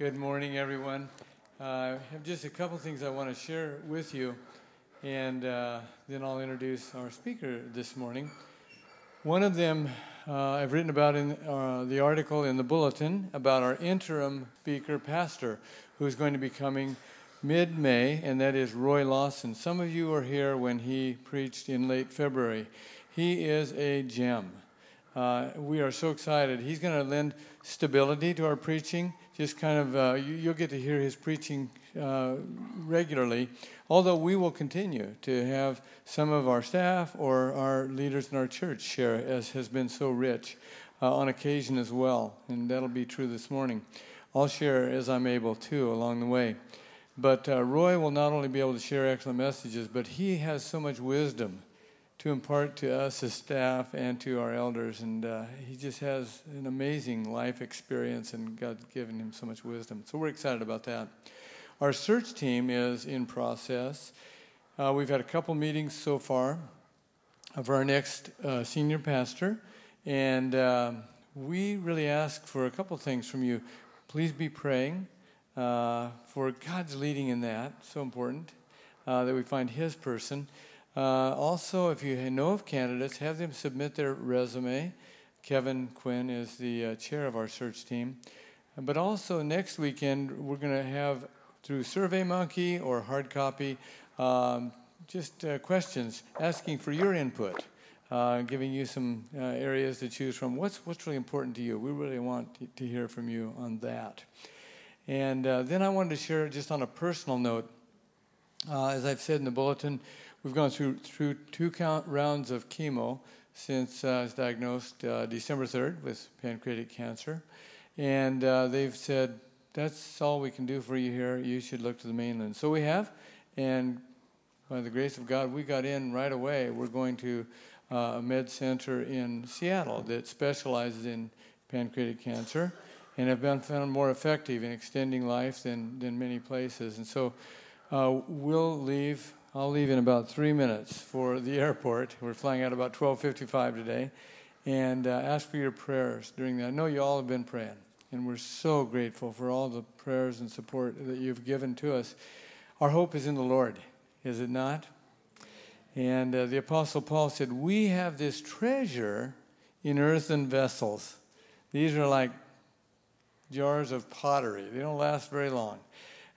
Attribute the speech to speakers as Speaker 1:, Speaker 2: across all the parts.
Speaker 1: Good morning, everyone. Uh, I have just a couple things I want to share with you, and uh, then I'll introduce our speaker this morning. One of them uh, I've written about in uh, the article in the bulletin about our interim speaker pastor, who's going to be coming mid May, and that is Roy Lawson. Some of you were here when he preached in late February. He is a gem. Uh, we are so excited. He's going to lend stability to our preaching. Just kind of, uh, you, will get to hear his preaching uh, regularly, although we will continue to have some of our staff or our leaders in our church share, as has been so rich uh, on occasion as well. And that'll be true this morning. I'll share as I'm able to along the way. But uh, Roy will not only be able to share excellent messages, but he has so much wisdom to impart to us as staff and to our elders. And uh, he just has an amazing life experience, and God's given him so much wisdom. So we're excited about that. Our search team is in process. Uh, we've had a couple meetings so far of our next uh, senior pastor, and uh, we really ask for a couple things from you. Please be praying uh, for God's leading in that, so important uh, that we find His person. Uh, also, if you know of candidates, have them submit their resume. Kevin Quinn is the uh, chair of our search team. But also, next weekend, we're going to have through SurveyMonkey or hard copy um, just uh, questions asking for your input. Uh, giving you some uh, areas to choose from. What's, what's really important to you? We really want to hear from you on that. And uh, then I wanted to share just on a personal note, as I've said in the bulletin, We've gone through, through two rounds of chemo since uh, I was diagnosed uh, December 3rd with pancreatic cancer. And uh, they've said, that's all we can do for you here. You should look to the mainland. So we have. And by the grace of God, we got in right away. We're going to uh, a med center in Seattle that specializes in pancreatic cancer and have been found more effective in extending life than, than many places. And so uh, we'll leave I'll leave in about three minutes for the airport. We're flying out about 12:55 today, and uh, ask for your prayers during that. I know you all have been praying, and we're so grateful for all the prayers and support that you've given to us. Our hope is in the Lord, is it not? And uh, the Apostle Paul said, "We have this treasure in earthen vessels. These are like jars of pottery. They don't last very long."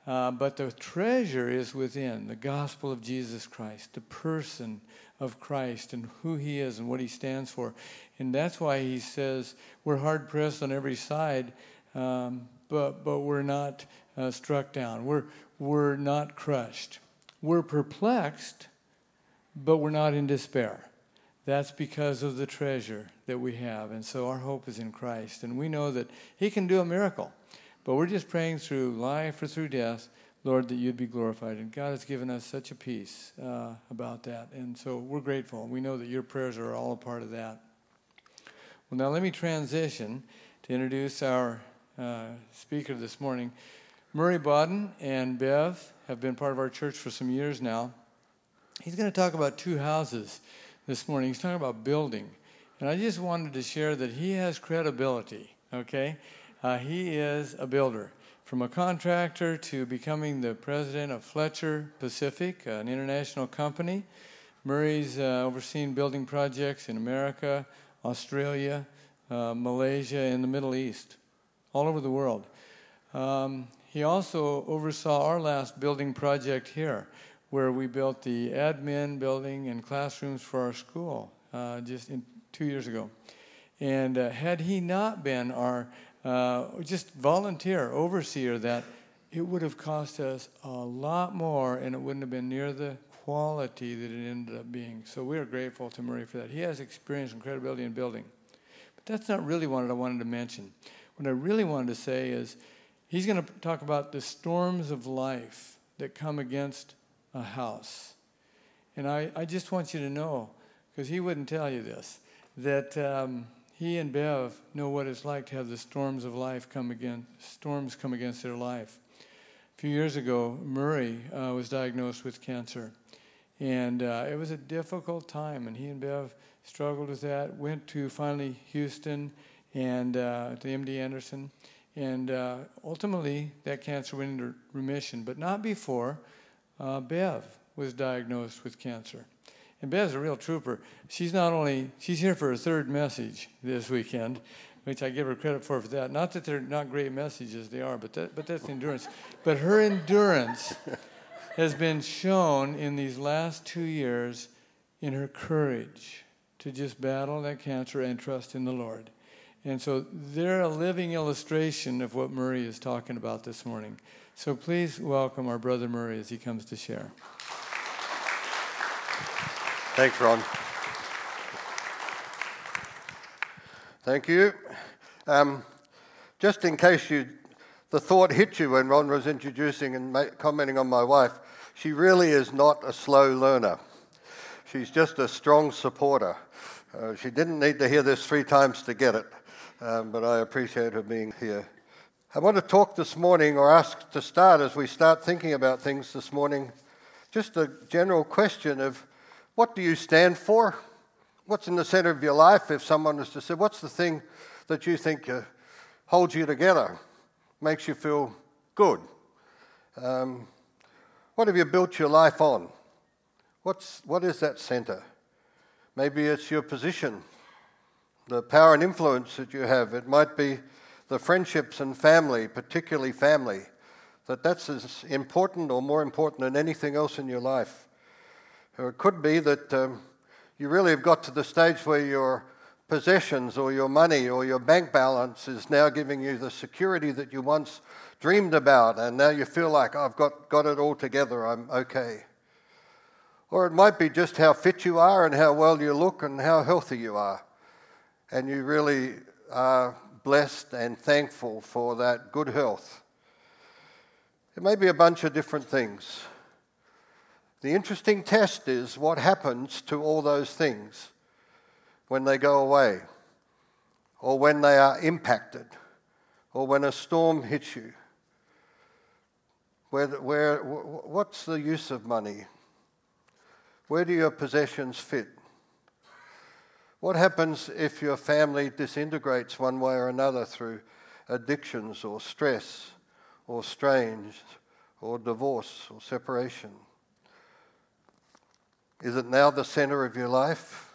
Speaker 1: Uh, but the treasure is within the gospel of Jesus Christ, the person of Christ, and who he is and what he stands for. And that's why he says we're hard pressed on every side, um, but, but we're not uh, struck down. We're, we're not crushed. We're perplexed, but we're not in despair. That's because of the treasure that we have. And so our hope is in Christ. And we know that he can do a miracle. But we're just praying through life or through death, Lord, that you'd be glorified. And God has given us such a peace uh, about that. And so we're grateful. We know that your prayers are all a part of that. Well, now let me transition to introduce our uh, speaker this morning. Murray Bawden and Bev have been part of our church for some years now. He's going to talk about two houses this morning. He's talking about building. And I just wanted to share that he has credibility, okay? Uh, he is a builder. From a contractor to becoming the president of Fletcher Pacific, an international company, Murray's uh, overseen building projects in America, Australia, uh, Malaysia, and the Middle East, all over the world. Um, he also oversaw our last building project here, where we built the admin building and classrooms for our school uh, just two years ago. And uh, had he not been our uh, just volunteer, overseer that, it would have cost us a lot more and it wouldn't have been near the quality that it ended up being. So we are grateful to Murray for that. He has experience and credibility in building. But that's not really what I wanted to mention. What I really wanted to say is he's going to talk about the storms of life that come against a house. And I, I just want you to know, because he wouldn't tell you this, that um, he and Bev know what it's like to have the storms of life come against storms come against their life. A few years ago, Murray uh, was diagnosed with cancer, and uh, it was a difficult time. And he and Bev struggled with that. Went to finally Houston and uh, to MD Anderson, And uh, ultimately, that cancer went into remission, but not before uh, Bev was diagnosed with cancer. And Bev's a real trooper. She's not only, she's here for her third message this weekend, which I give her credit for for that. Not that they're not great messages, they are, but, that, but that's endurance. But her endurance has been shown in these last two years in her courage to just battle that cancer and trust in the Lord. And so they're a living illustration of what Murray is talking about this morning. So please welcome our brother Murray as he comes to share.
Speaker 2: Thanks, Ron. Thank you. Um, just in case you, the thought hit you when Ron was introducing and ma- commenting on my wife, she really is not a slow learner. She's just a strong supporter. Uh, she didn't need to hear this three times to get it um, but I appreciate her being here. I want to talk this morning, or ask to start as we start thinking about things this morning, just a general question of what do you stand for? What's in the center of your life? If someone was to say, What's the thing that you think uh, holds you together, makes you feel good? Um, what have you built your life on? What's, what is that center? Maybe it's your position the power and influence that you have. It might be the friendships and family, particularly family, that that's as important or more important than anything else in your life. Or it could be that um, you really have got to the stage where your possessions or your money or your bank balance is now giving you the security that you once dreamed about, and now you feel like, I've got, got it all together, I'm okay. Or it might be just how fit you are and how well you look and how healthy you are and you really are blessed and thankful for that good health. It may be a bunch of different things. The interesting test is what happens to all those things when they go away, or when they are impacted, or when a storm hits you. Where, where, what's the use of money? Where do your possessions fit? What happens if your family disintegrates one way or another through addictions or stress or strain or divorce or separation? Is it now the center of your life?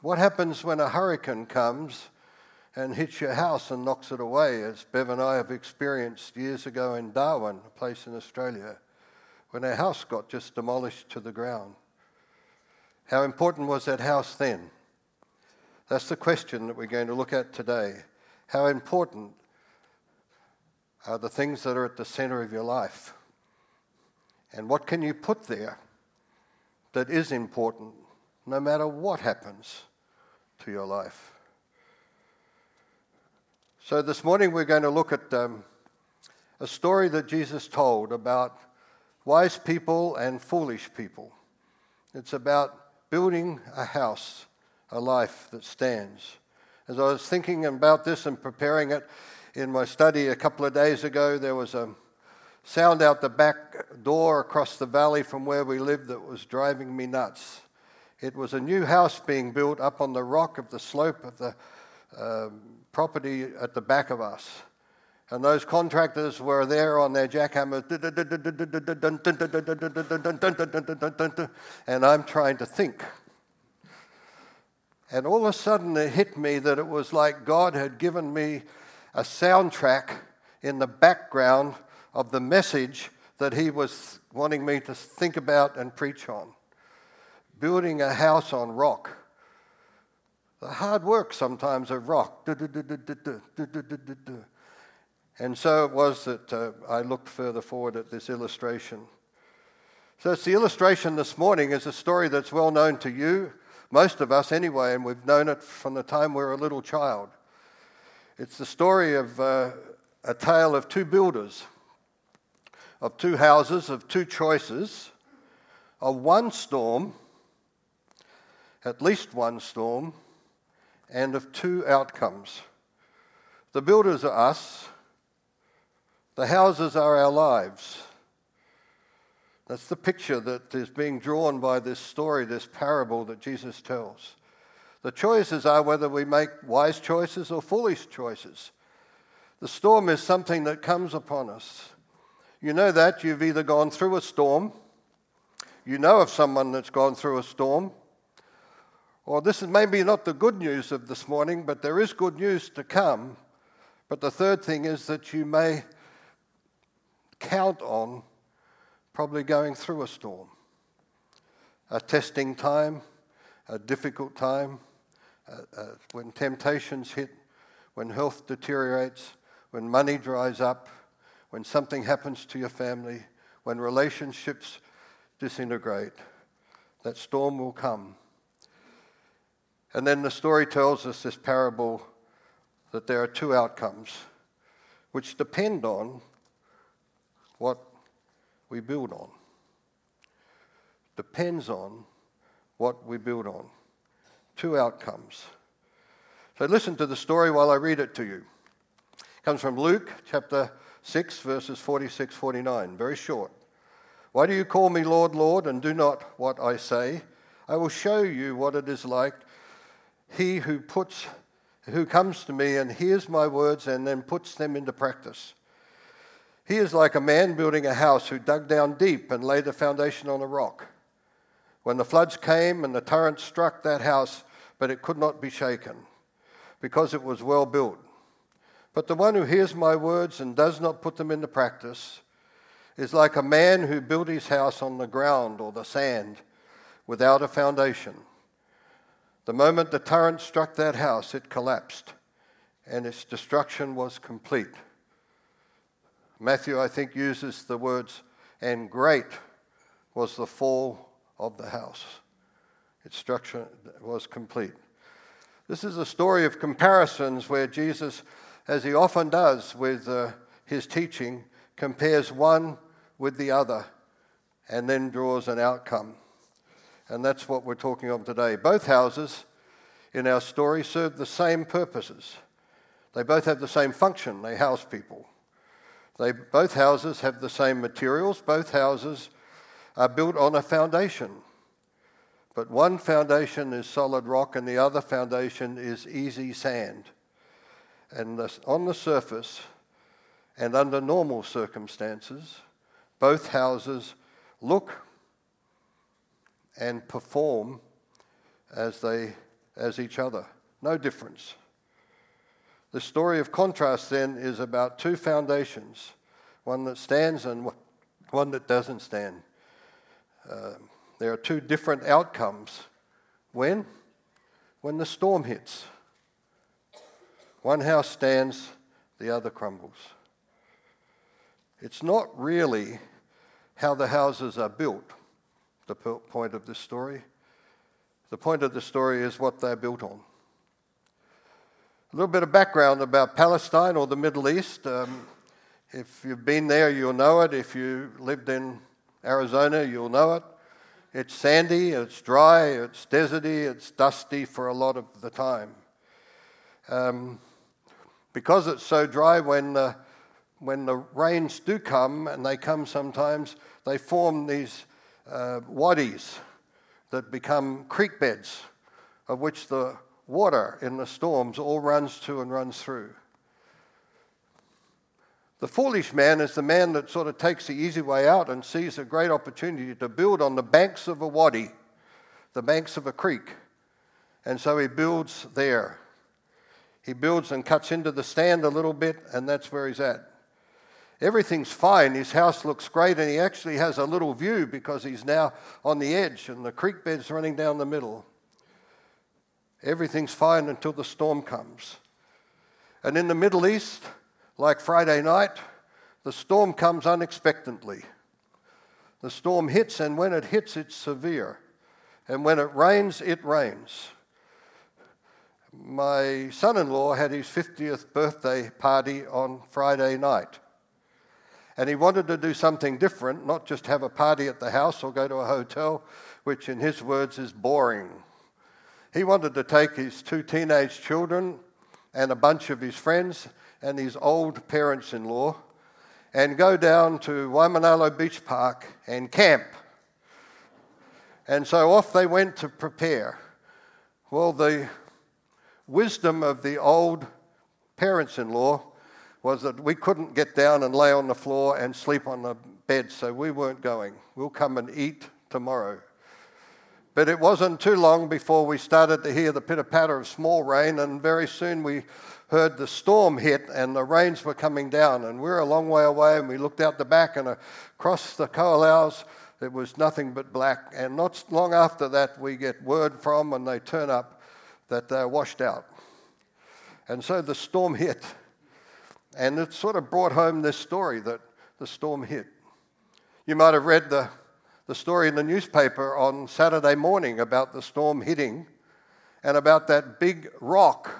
Speaker 2: What happens when a hurricane comes and hits your house and knocks it away, as Bev and I have experienced years ago in Darwin, a place in Australia, when our house got just demolished to the ground? How important was that house then? That's the question that we're going to look at today. How important are the things that are at the center of your life? And what can you put there that is important no matter what happens to your life? So, this morning we're going to look at um, a story that Jesus told about wise people and foolish people. It's about building a house, a life that stands. As I was thinking about this and preparing it in my study a couple of days ago, there was a sound out the back door across the valley from where we lived that was driving me nuts. It was a new house being built up on the rock of the slope of the uh, property at the back of us. And those contractors were there on their jackhammers, and I'm trying to think. And all of a sudden it hit me that it was like God had given me a soundtrack in the background of the message that He was wanting me to think about and preach on. Building a house on rock. The hard work sometimes of rock. And so it was that uh, I looked further forward at this illustration. So it's the illustration this morning is a story that's well known to you, most of us anyway, and we've known it from the time we were a little child. It's the story of uh, a tale of two builders, of two houses, of two choices, of one storm, at least one storm, and of two outcomes. The builders are us, the houses are our lives. That's the picture that is being drawn by this story, this parable that Jesus tells. The choices are whether we make wise choices or foolish choices. The storm is something that comes upon us. You know that. You've either gone through a storm, you know of someone that's gone through a storm, or this is maybe not the good news of this morning, but there is good news to come. But the third thing is that you may count on probably going through a storm, a testing time, a difficult time, uh, uh, when temptations hit, when health deteriorates, when money dries up, when something happens to your family, when relationships disintegrate, that storm will come. And then the story tells us this parable that there are two outcomes which depend on what we build on. Depends on what we build on. Two outcomes. So listen to the story while I read it to you. It comes from Luke chapter 6, verses 46 49. Very short. Why do you call me Lord, Lord, and do not what I say? I will show you what it is like. He who puts who comes to me and hears my words and then puts them into practice. He is like a man building a house who dug down deep and laid the foundation on a rock. When the floods came and the torrent struck that house, but it could not be shaken, because it was well built. But the one who hears my words and does not put them into practice is like a man who built his house on the ground or the sand without a foundation. The moment the torrent struck that house, it collapsed and its destruction was complete. Matthew, I think, uses the words, and great was the fall of the house. Its destruction was complete. This is a story of comparisons where Jesus as he often does with uh, his teaching, compares one with the other and then draws an outcome. And that's what we're talking of today. Both houses in our story serve the same purposes. They both have the same function. They house people. They, both houses have the same materials. Both houses are built on a foundation. But one foundation is solid rock and the other foundation is easy sand and the, on the surface and under normal circumstances, both houses look and perform as they as each other. No difference. The story of contrast then is about two foundations, one that stands and one that doesn't stand. Uh, there are two different outcomes. When? When the storm hits. One house stands, the other crumbles. It's not really how the houses are built, the point of this story. The point of the story is what they're built on. A little bit of background about Palestine or the Middle East. Um, if you've been there, you'll know it. If you lived in Arizona, you'll know it. It's sandy, it's dry, it's deserty, it's dusty for a lot of the time. Um, because it's so dry, when the, when the rains do come, and they come sometimes, they form these uh, wadis that become creek beds, of which the water in the storms all runs to and runs through. The foolish man is the man that sort of takes the easy way out and sees a great opportunity to build on the banks of a wadi, the banks of a creek. And so he builds there. He builds and cuts into the stand a little bit, and that's where he's at. Everything's fine. His house looks great, and he actually has a little view because he's now on the edge, and the creek bed's running down the middle. Everything's fine until the storm comes. And in the Middle East, like Friday night, the storm comes unexpectedly. The storm hits, and when it hits, it's severe. And when it rains, it rains my son in law had his 50th birthday party on Friday night. And he wanted to do something different, not just have a party at the house or go to a hotel, which in his words is boring. He wanted to take his two teenage children and a bunch of his friends and his old parents in law and go down to Waimanalo Beach Park and camp. And so off they went to prepare Well, the wisdom of the old parents in law was that we couldn't get down and lay on the floor and sleep on the bed, so we weren't going. We'll come and eat tomorrow. But it wasn't too long before we started to hear the pitter patter of small rain, and very soon we heard the storm hit and the rains were coming down. And we are a long way away, and we looked out the back and across the Ko'olaus, it was nothing but black. And not long after that, we get word from, and they turn up, that they're washed out. And so the storm hit. And it sort of brought home this story that the storm hit. You might have read the, the story in the newspaper on Saturday morning about the storm hitting and about that big rock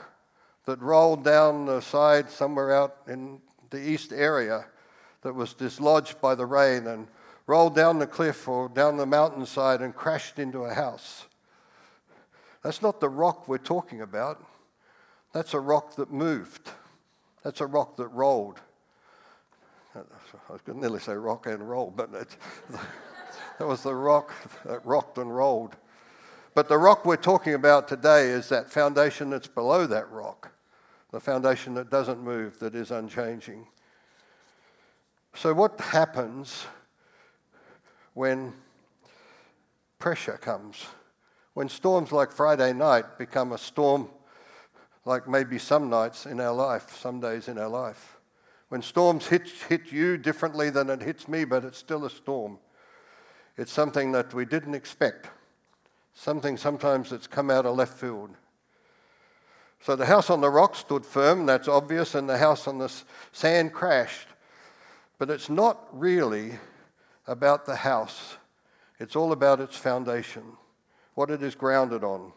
Speaker 2: that rolled down the side somewhere out in the east area that was dislodged by the rain and rolled down the cliff or down the mountainside and crashed into a house. That's not the rock we're talking about. That's a rock that moved. That's a rock that rolled. I to nearly say rock and roll, but that was the rock that rocked and rolled. But the rock we're talking about today is that foundation that's below that rock, the foundation that doesn't move, that is unchanging. So, what happens when pressure comes? When storms like Friday night become a storm like maybe some nights in our life, some days in our life. When storms hit, hit you differently than it hits me, but it's still a storm. It's something that we didn't expect, something sometimes that's come out of left field. So the house on the rock stood firm, that's obvious, and the house on the sand crashed. But it's not really about the house, it's all about its foundation, what it is grounded on.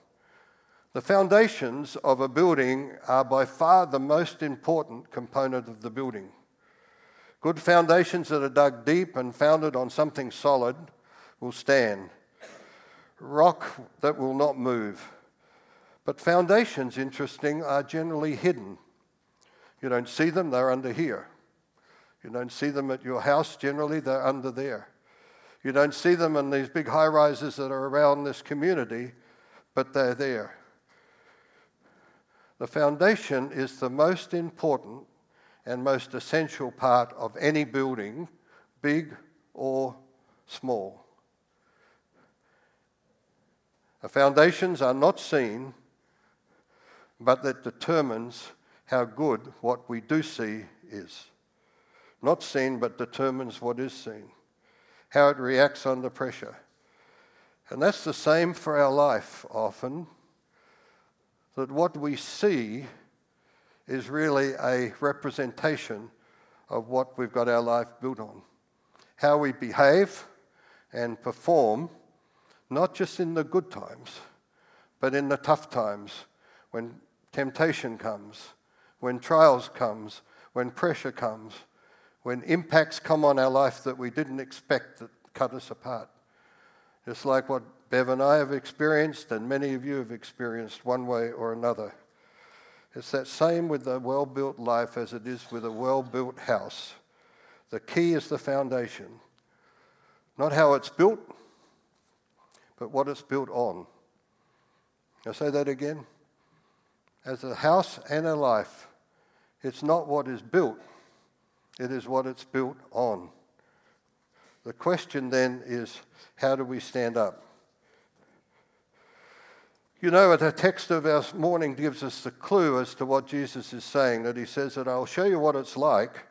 Speaker 2: The foundations of a building are by far the most important component of the building. Good foundations that are dug deep and founded on something solid will stand. Rock that will not move. But foundations, interesting, are generally hidden. You don't see them, they're under here. You don't see them at your house, generally, they're under there. You don't see them in these big high rises that are around this community, but they're there. The foundation is the most important and most essential part of any building, big or small. The foundations are not seen, but that determines how good what we do see is. Not seen, but determines what is seen, how it reacts under pressure. And that's the same for our life often that what we see is really a representation of what we've got our life built on. How we behave and perform, not just in the good times, but in the tough times when temptation comes, when trials comes, when pressure comes, when impacts come on our life that we didn't expect that cut us apart. Just like what Bev and I have experienced, and many of you have experienced one way or another. It's that same with a well built life as it is with a well built house. The key is the foundation, not how it's built, but what it's built on. I'll say that again. As a house and a life, it's not what is built, it is what it's built on. The question then is how do we stand up? You know, the text of our morning gives us the clue as to what Jesus is saying, that he says that I'll show you what it's like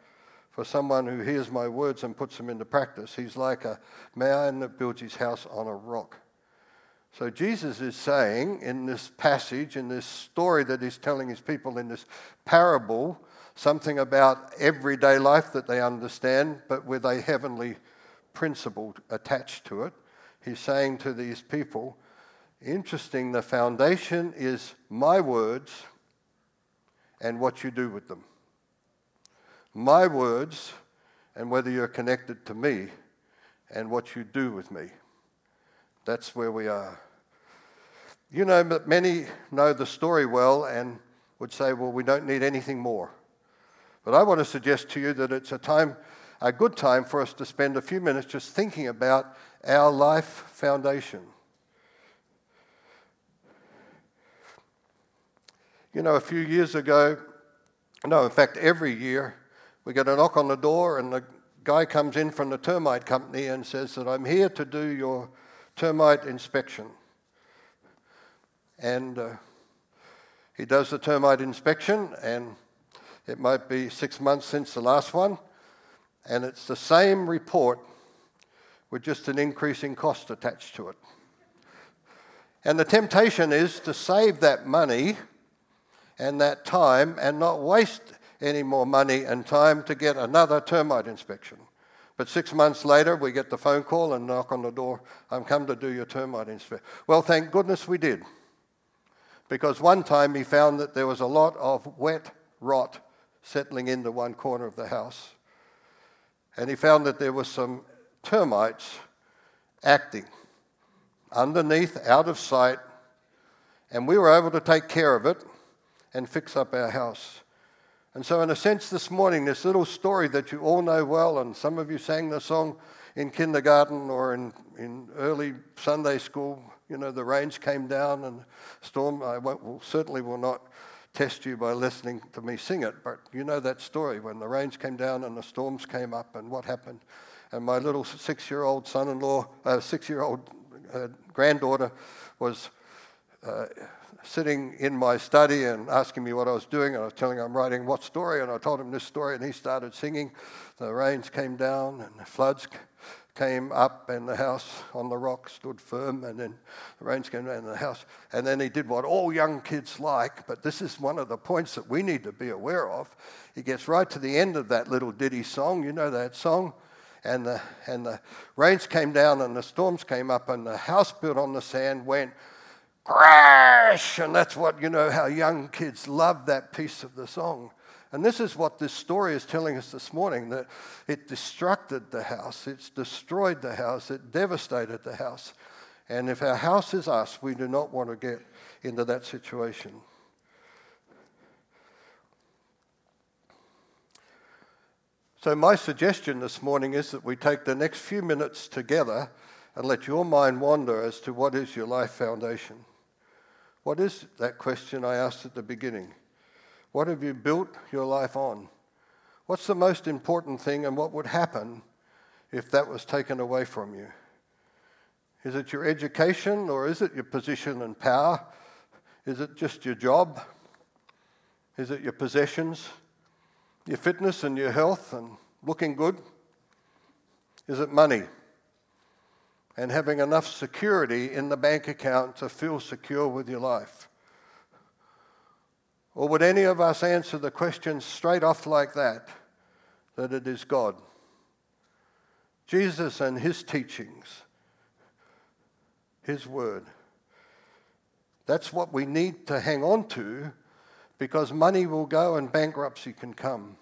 Speaker 2: for someone who hears my words and puts them into practice. He's like a man that builds his house on a rock. So Jesus is saying in this passage, in this story that he's telling his people in this parable, something about everyday life that they understand, but with a heavenly principle attached to it. He's saying to these people, Interesting, the foundation is my words and what you do with them. My words and whether you're connected to me and what you do with me. That's where we are. You know, many know the story well and would say, well, we don't need anything more. But I want to suggest to you that it's a time, a good time for us to spend a few minutes just thinking about our life foundation. You know, a few years ago, no, in fact, every year, we get a knock on the door, and the guy comes in from the termite company and says that I'm here to do your termite inspection. And uh, he does the termite inspection, and it might be six months since the last one, and it's the same report with just an increasing cost attached to it. And the temptation is to save that money and that time and not waste any more money and time to get another termite inspection. But six months later, we get the phone call and knock on the door. I'm come to do your termite inspection. Well, thank goodness we did. Because one time he found that there was a lot of wet rot settling into one corner of the house. And he found that there were some termites acting underneath, out of sight. And we were able to take care of it and fix up our house. And so, in a sense, this morning, this little story that you all know well, and some of you sang the song in kindergarten or in, in early Sunday school, you know, the rains came down and storm. I will, certainly will not test you by listening to me sing it, but you know that story when the rains came down and the storms came up and what happened. And my little six year old son in law, uh, six year old uh, granddaughter was. Uh, sitting in my study and asking me what I was doing, and I was telling him I'm writing what story, and I told him this story, and he started singing. The rains came down, and the floods came up, and the house on the rock stood firm, and then the rains came down, the house, and then he did what all young kids like, but this is one of the points that we need to be aware of. He gets right to the end of that little ditty song, you know that song? And the, and the rains came down and the storms came up, and the house built on the sand went crash. And that's what, you know, how young kids love that piece of the song. And this is what this story is telling us this morning that it destructed the house, it's destroyed the house, it devastated the house. And if our house is us, we do not want to get into that situation. So, my suggestion this morning is that we take the next few minutes together and let your mind wander as to what is your life foundation. What is that question I asked at the beginning? What have you built your life on? What's the most important thing, and what would happen if that was taken away from you? Is it your education, or is it your position and power? Is it just your job? Is it your possessions, your fitness and your health and looking good? Is it money? and having enough security in the bank account to feel secure with your life? Or would any of us answer the question straight off like that, that it is God? Jesus and his teachings, his word. That's what we need to hang on to because money will go and bankruptcy can come.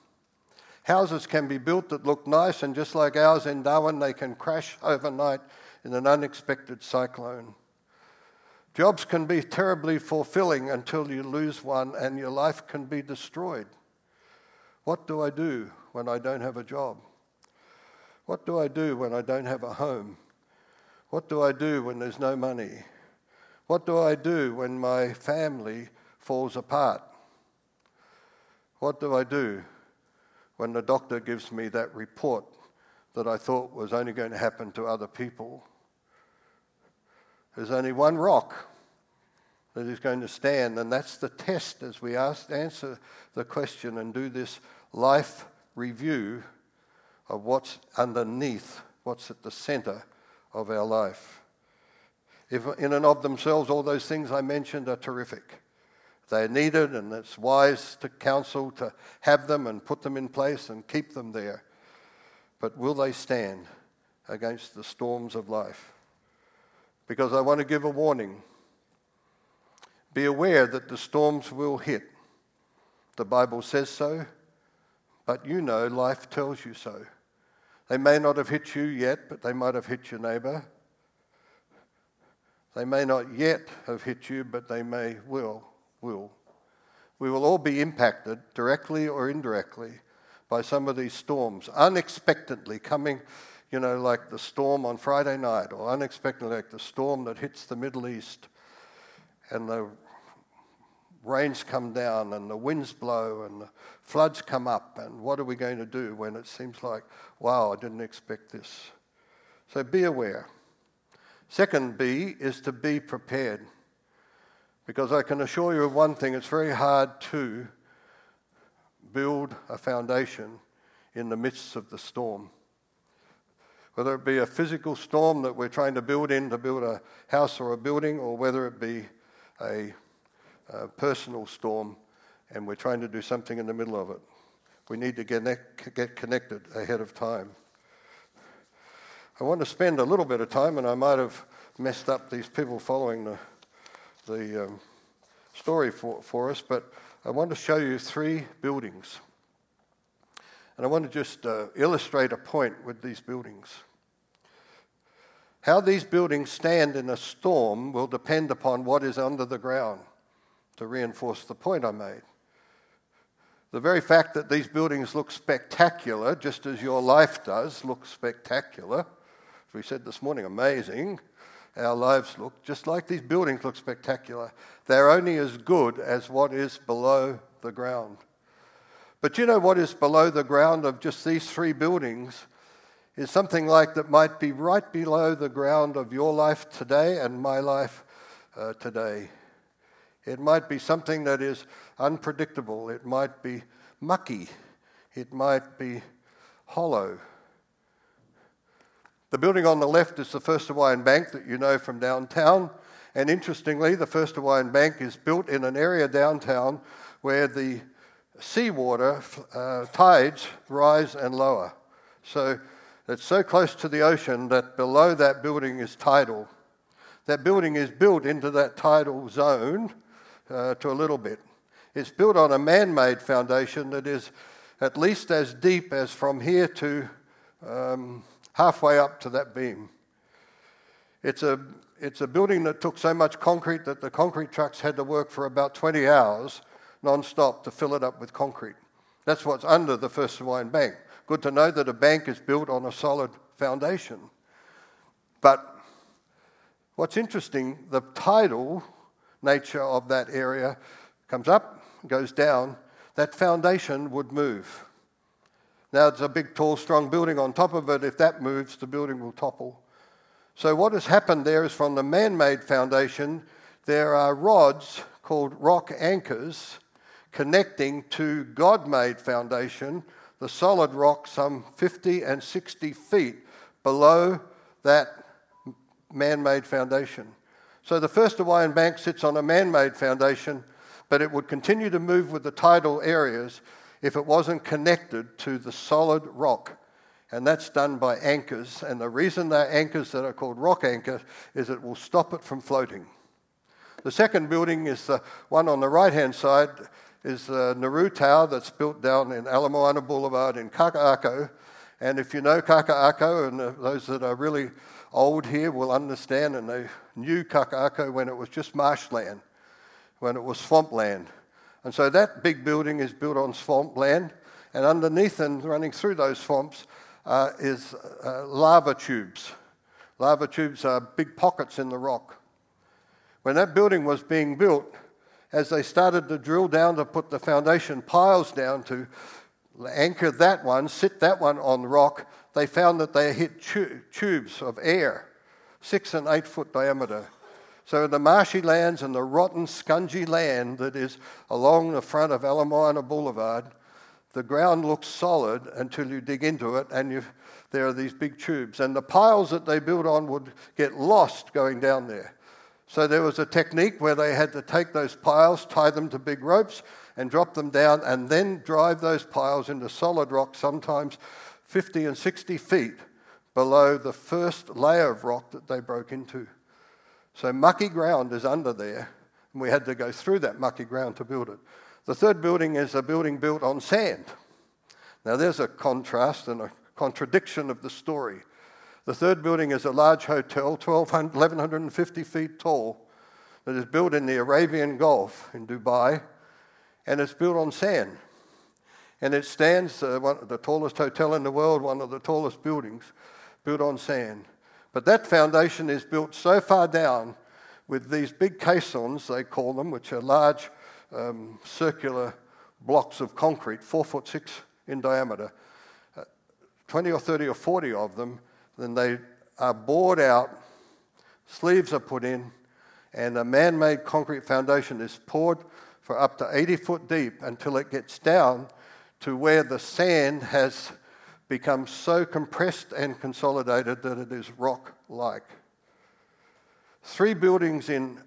Speaker 2: Houses can be built that look nice, and just like ours in Darwin, they can crash overnight in an unexpected cyclone. Jobs can be terribly fulfilling until you lose one and your life can be destroyed. What do I do when I don't have a job? What do I do when I don't have a home? What do I do when there's no money? What do I do when my family falls apart? What do I do when the doctor gives me that report that I thought was only going to happen to other people? There's only one rock that is going to stand, and that's the test as we ask, answer the question and do this life review of what's underneath, what's at the center of our life. If in and of themselves, all those things I mentioned are terrific. They are needed, and it's wise to counsel to have them and put them in place and keep them there. But will they stand against the storms of life? Because I want to give a warning. Be aware that the storms will hit. The Bible says so, but you know life tells you so. They may not have hit you yet, but they might have hit your neighbor. They may not yet have hit you, but they may will will. We will all be impacted directly or indirectly by some of these storms, unexpectedly coming you know, like the storm on Friday night, or unexpectedly, like the storm that hits the Middle East, and the rains come down and the winds blow and the floods come up. And what are we going to do when it seems like, wow, I didn't expect this? So be aware. Second B is to be prepared. Because I can assure you of one thing it's very hard to build a foundation in the midst of the storm. Whether it be a physical storm that we're trying to build in to build a house or a building, or whether it be a, a personal storm and we're trying to do something in the middle of it. We need to get, get connected ahead of time. I want to spend a little bit of time, and I might have messed up these people following the, the um, story for, for us, but I want to show you three buildings. And I want to just uh, illustrate a point with these buildings. How these buildings stand in a storm will depend upon what is under the ground, to reinforce the point I made. The very fact that these buildings look spectacular, just as your life does look spectacular, as we said this morning, amazing, our lives look, just like these buildings look spectacular. They're only as good as what is below the ground. But you know what is below the ground of just these three buildings is something like that might be right below the ground of your life today and my life uh, today. It might be something that is unpredictable. It might be mucky. It might be hollow. The building on the left is the First Hawaiian Bank that you know from downtown. And interestingly, the First Hawaiian Bank is built in an area downtown where the seawater uh, tides rise and lower. So it's so close to the ocean that below that building is tidal. That building is built into that tidal zone uh, to a little bit. It's built on a man made foundation that is at least as deep as from here to um, halfway up to that beam. It's a, it's a building that took so much concrete that the concrete trucks had to work for about 20 hours non stop to fill it up with concrete. That's what's under the First Hawaiian Bank. Good to know that a bank is built on a solid foundation. But what's interesting, the tidal nature of that area comes up, goes down, that foundation would move. Now it's a big, tall, strong building on top of it. If that moves, the building will topple. So, what has happened there is from the man made foundation, there are rods called rock anchors connecting to God made foundation, the solid rock some 50 and 60 feet below that man made foundation. So the first Hawaiian Bank sits on a man made foundation, but it would continue to move with the tidal areas if it wasn't connected to the solid rock. And that's done by anchors. And the reason they're anchors that are called rock anchors is it will stop it from floating. The second building is the one on the right hand side, is the Nauru Tower that's built down in Ala Moana Boulevard in Kaka'ako. And if you know Kaka'ako, and those that are really old here will understand, and they knew Kaka'ako when it was just marshland, when it was swampland. And so that big building is built on swampland, and underneath and running through those swamps uh, is uh, lava tubes. Lava tubes are big pockets in the rock. When that building was being built, as they started to drill down to put the foundation piles down to anchor that one, sit that one on rock, they found that they hit tubes of air, six and eight foot diameter. So in the marshy lands and the rotten, scungy land that is along the front of Ala Moana Boulevard, the ground looks solid until you dig into it and there are these big tubes. And the piles that they built on would get lost going down there. So there was a technique where they had to take those piles, tie them to big ropes, and drop them down, and then drive those piles into solid rock, sometimes 50 and 60 feet below the first layer of rock that they broke into. So mucky ground is under there, and we had to go through that mucky ground to build it. The third building is a building built on sand. Now, there's a contrast and a contradiction of the story. The third building is a large hotel, 1,150 feet tall, that is built in the Arabian Gulf in Dubai, and it's built on sand. And it stands, uh, one, the tallest hotel in the world, one of the tallest buildings, built on sand. But that foundation is built so far down with these big caissons, they call them, which are large um, circular blocks of concrete, four foot six in diameter, uh, 20 or 30 or 40 of them, then they are bored out, sleeves are put in, and a man made concrete foundation is poured for up to 80 foot deep until it gets down to where the sand has become so compressed and consolidated that it is rock like. Three buildings in,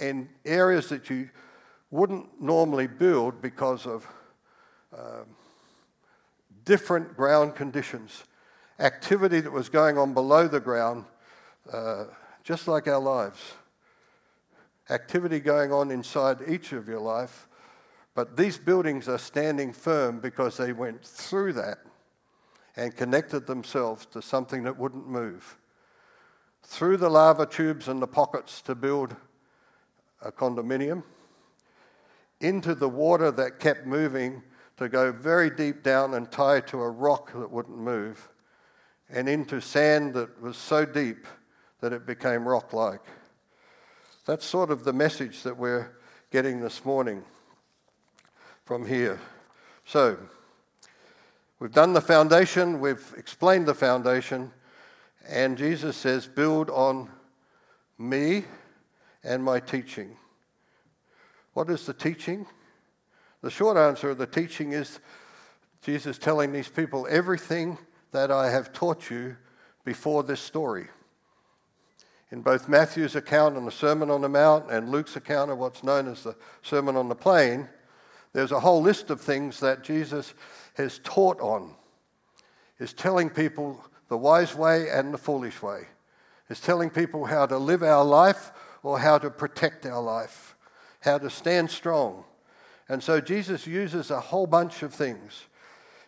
Speaker 2: in areas that you wouldn't normally build because of um, different ground conditions, activity that was going on below the ground, uh, just like our lives. Activity going on inside each of your life, but these buildings are standing firm because they went through that and connected themselves to something that wouldn't move. Through the lava tubes and the pockets to build a condominium, into the water that kept moving to go very deep down and tie to a rock that wouldn't move, and into sand that was so deep that it became rock like. That's sort of the message that we're getting this morning from here. So, we've done the foundation, we've explained the foundation, and Jesus says, Build on me and my teaching. What is the teaching? The short answer of the teaching is Jesus telling these people everything that I have taught you before this story. In both Matthew's account on the Sermon on the Mount and Luke's account of what's known as the Sermon on the Plain, there's a whole list of things that Jesus has taught on. Is telling people the wise way and the foolish way. Is telling people how to live our life or how to protect our life how to stand strong. And so Jesus uses a whole bunch of things.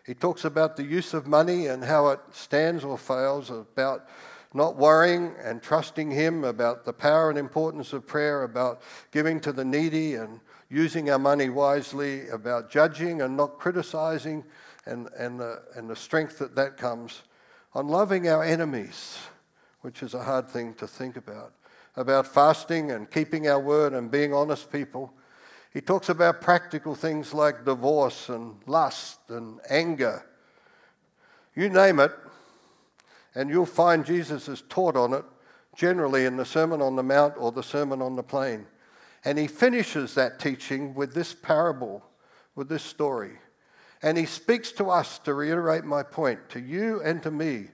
Speaker 2: He talks about the use of money and how it stands or fails, about not worrying and trusting Him, about the power and importance of prayer, about giving to the needy and using our money wisely, about judging and not criticizing, and, and, the, and the strength that that comes, on loving our enemies, which is a hard thing to think about about fasting and keeping our word and being honest people. He talks about practical things like divorce and lust and anger. You name it, and you'll find Jesus is taught on it generally in the Sermon on the Mount or the Sermon on the Plain. And he finishes that teaching with this parable, with this story. And he speaks to us to reiterate my point, to you and to me,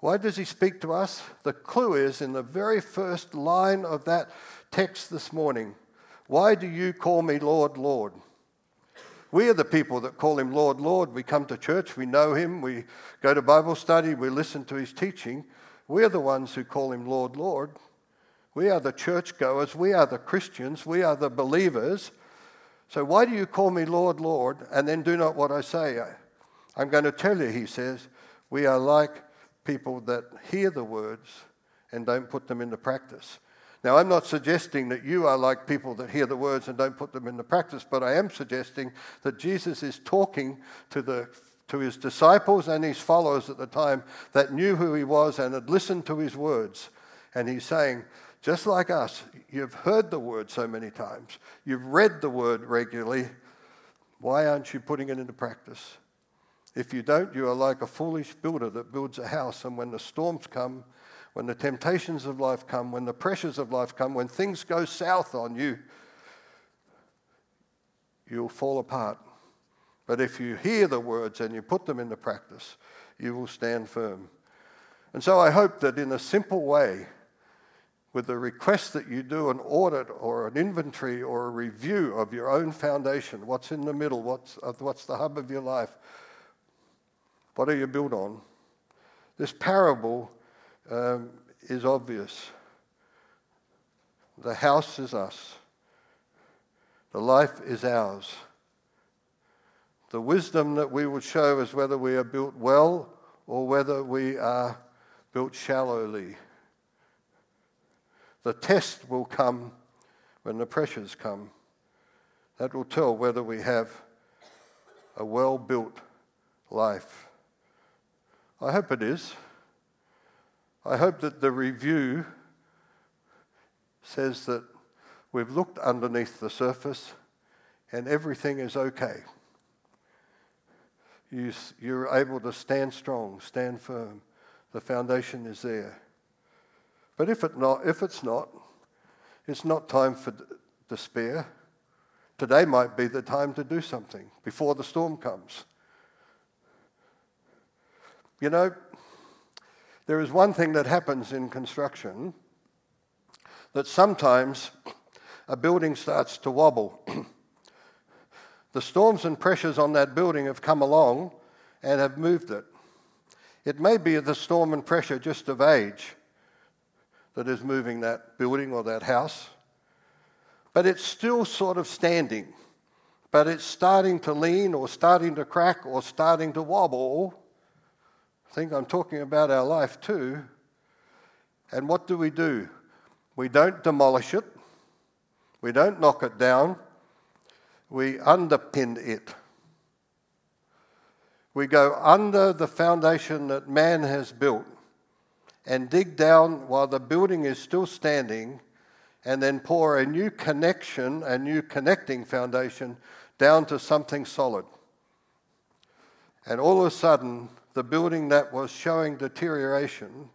Speaker 2: why does he speak to us? The clue is in the very first line of that text this morning. Why do you call me Lord, Lord? We are the people that call him Lord, Lord. We come to church, we know him, we go to Bible study, we listen to his teaching. We're the ones who call him Lord, Lord. We are the churchgoers, we are the Christians, we are the believers. So why do you call me Lord, Lord, and then do not what I say? I'm going to tell you, he says, we are like people that hear the words and don't put them into practice. Now, I'm not suggesting that you are like people that hear the words and don't put them into practice, but I am suggesting that Jesus is talking to, the, to his disciples and his followers at the time that knew who he was and had listened to his words. And he's saying, just like us, you've heard the word so many times, you've read the word regularly. Why aren't you putting it into practice? If you don't, you are like a foolish builder that builds a house, and when the storms come, when the temptations of life come, when the pressures of life come, when things go south on you, you'll fall apart. But if you hear the words and you put them into practice, you will stand firm. And so I hope that in a simple way, with the request that you do an audit or an inventory or a review of your own foundation, what's in the middle, what's, uh, what's the hub of your life, what are you built on? This parable um, is obvious. The house is us, the life is ours. The wisdom that we will show is whether we are built well or whether we are built shallowly. The test will come when the pressures come. That will tell whether we have a well built life. I hope it is. I hope that the review says that we've looked underneath the surface and everything is okay. You, you're able to stand strong, stand firm. The foundation is there. But if, it not, if it's not, it's not time for despair. Today might be the time to do something before the storm comes. You know, there is one thing that happens in construction that sometimes a building starts to wobble. the storms and pressures on that building have come along and have moved it. It may be the storm and pressure just of age that is moving that building or that house, but it's still sort of standing. But it's starting to lean or starting to crack or starting to wobble I think I'm talking about our life too. And what do we do? We don't demolish it, we don't knock it down, we underpin it. We go under the foundation that man has built and dig down while the building is still standing and then pour a new connection, a new connecting foundation down to something solid. And all of a sudden, the building that was showing deterioration,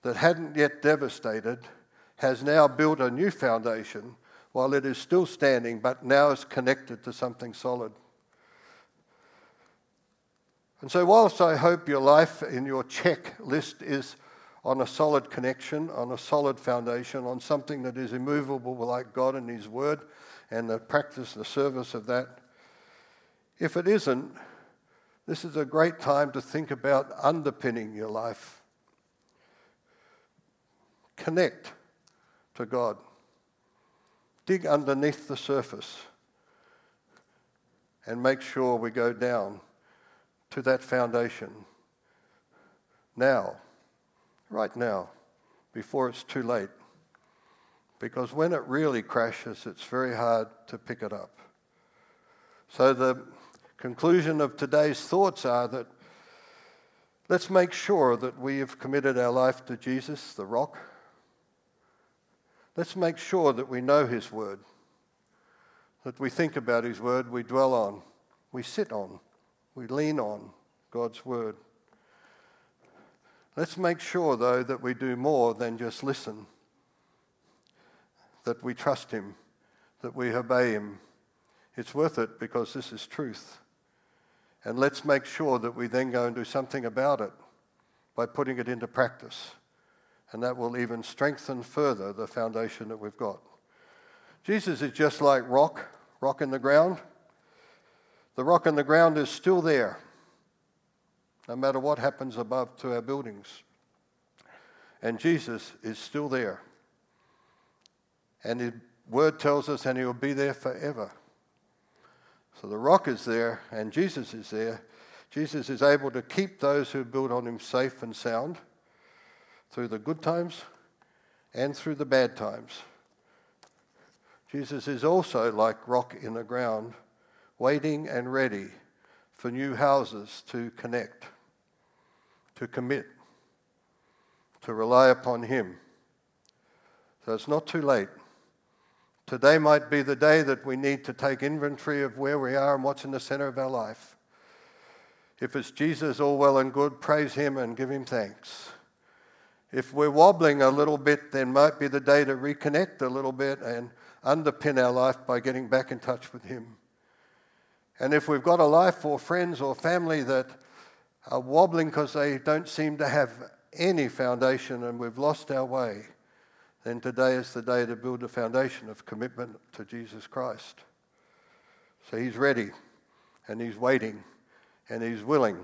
Speaker 2: that hadn't yet devastated, has now built a new foundation while it is still standing, but now is connected to something solid. And so, whilst I hope your life in your checklist is on a solid connection, on a solid foundation, on something that is immovable like God and His Word and the practice, the service of that, if it isn't, this is a great time to think about underpinning your life. Connect to God. Dig underneath the surface and make sure we go down to that foundation now, right now, before it's too late. Because when it really crashes, it's very hard to pick it up. So the conclusion of today's thoughts are that let's make sure that we have committed our life to Jesus, the rock. Let's make sure that we know His word, that we think about His word, we dwell on, we sit on, we lean on God's word. Let's make sure, though, that we do more than just listen, that we trust Him, that we obey Him. It's worth it because this is truth. And let's make sure that we then go and do something about it by putting it into practice. And that will even strengthen further the foundation that we've got. Jesus is just like rock, rock in the ground. The rock in the ground is still there, no matter what happens above to our buildings. And Jesus is still there. And His word tells us, and He will be there forever. The rock is there and Jesus is there. Jesus is able to keep those who build on him safe and sound through the good times and through the bad times. Jesus is also like rock in the ground, waiting and ready for new houses to connect, to commit, to rely upon him. So it's not too late. Today might be the day that we need to take inventory of where we are and what's in the center of our life. If it's Jesus, all well and good, praise Him and give Him thanks. If we're wobbling a little bit, then might be the day to reconnect a little bit and underpin our life by getting back in touch with Him. And if we've got a life or friends or family that are wobbling because they don't seem to have any foundation and we've lost our way, then today is the day to build a foundation of commitment to Jesus Christ. So he's ready and he's waiting and he's willing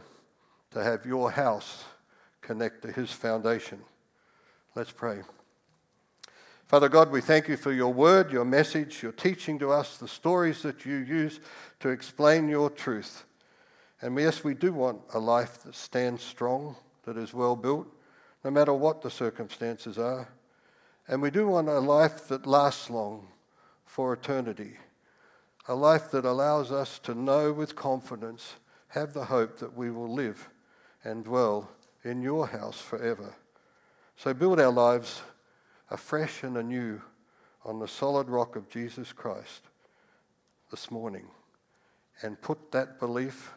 Speaker 2: to have your house connect to his foundation. Let's pray. Father God, we thank you for your word, your message, your teaching to us, the stories that you use to explain your truth. And yes, we do want a life that stands strong, that is well built, no matter what the circumstances are. And we do want a life that lasts long for eternity, a life that allows us to know with confidence, have the hope that we will live and dwell in your house forever. So build our lives afresh and anew on the solid rock of Jesus Christ, this morning and put that belief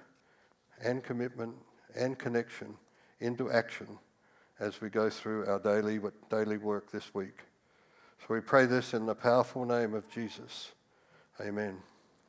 Speaker 2: and commitment and connection into action as we go through our daily, daily work this week. So we pray this in the powerful name of Jesus. Amen.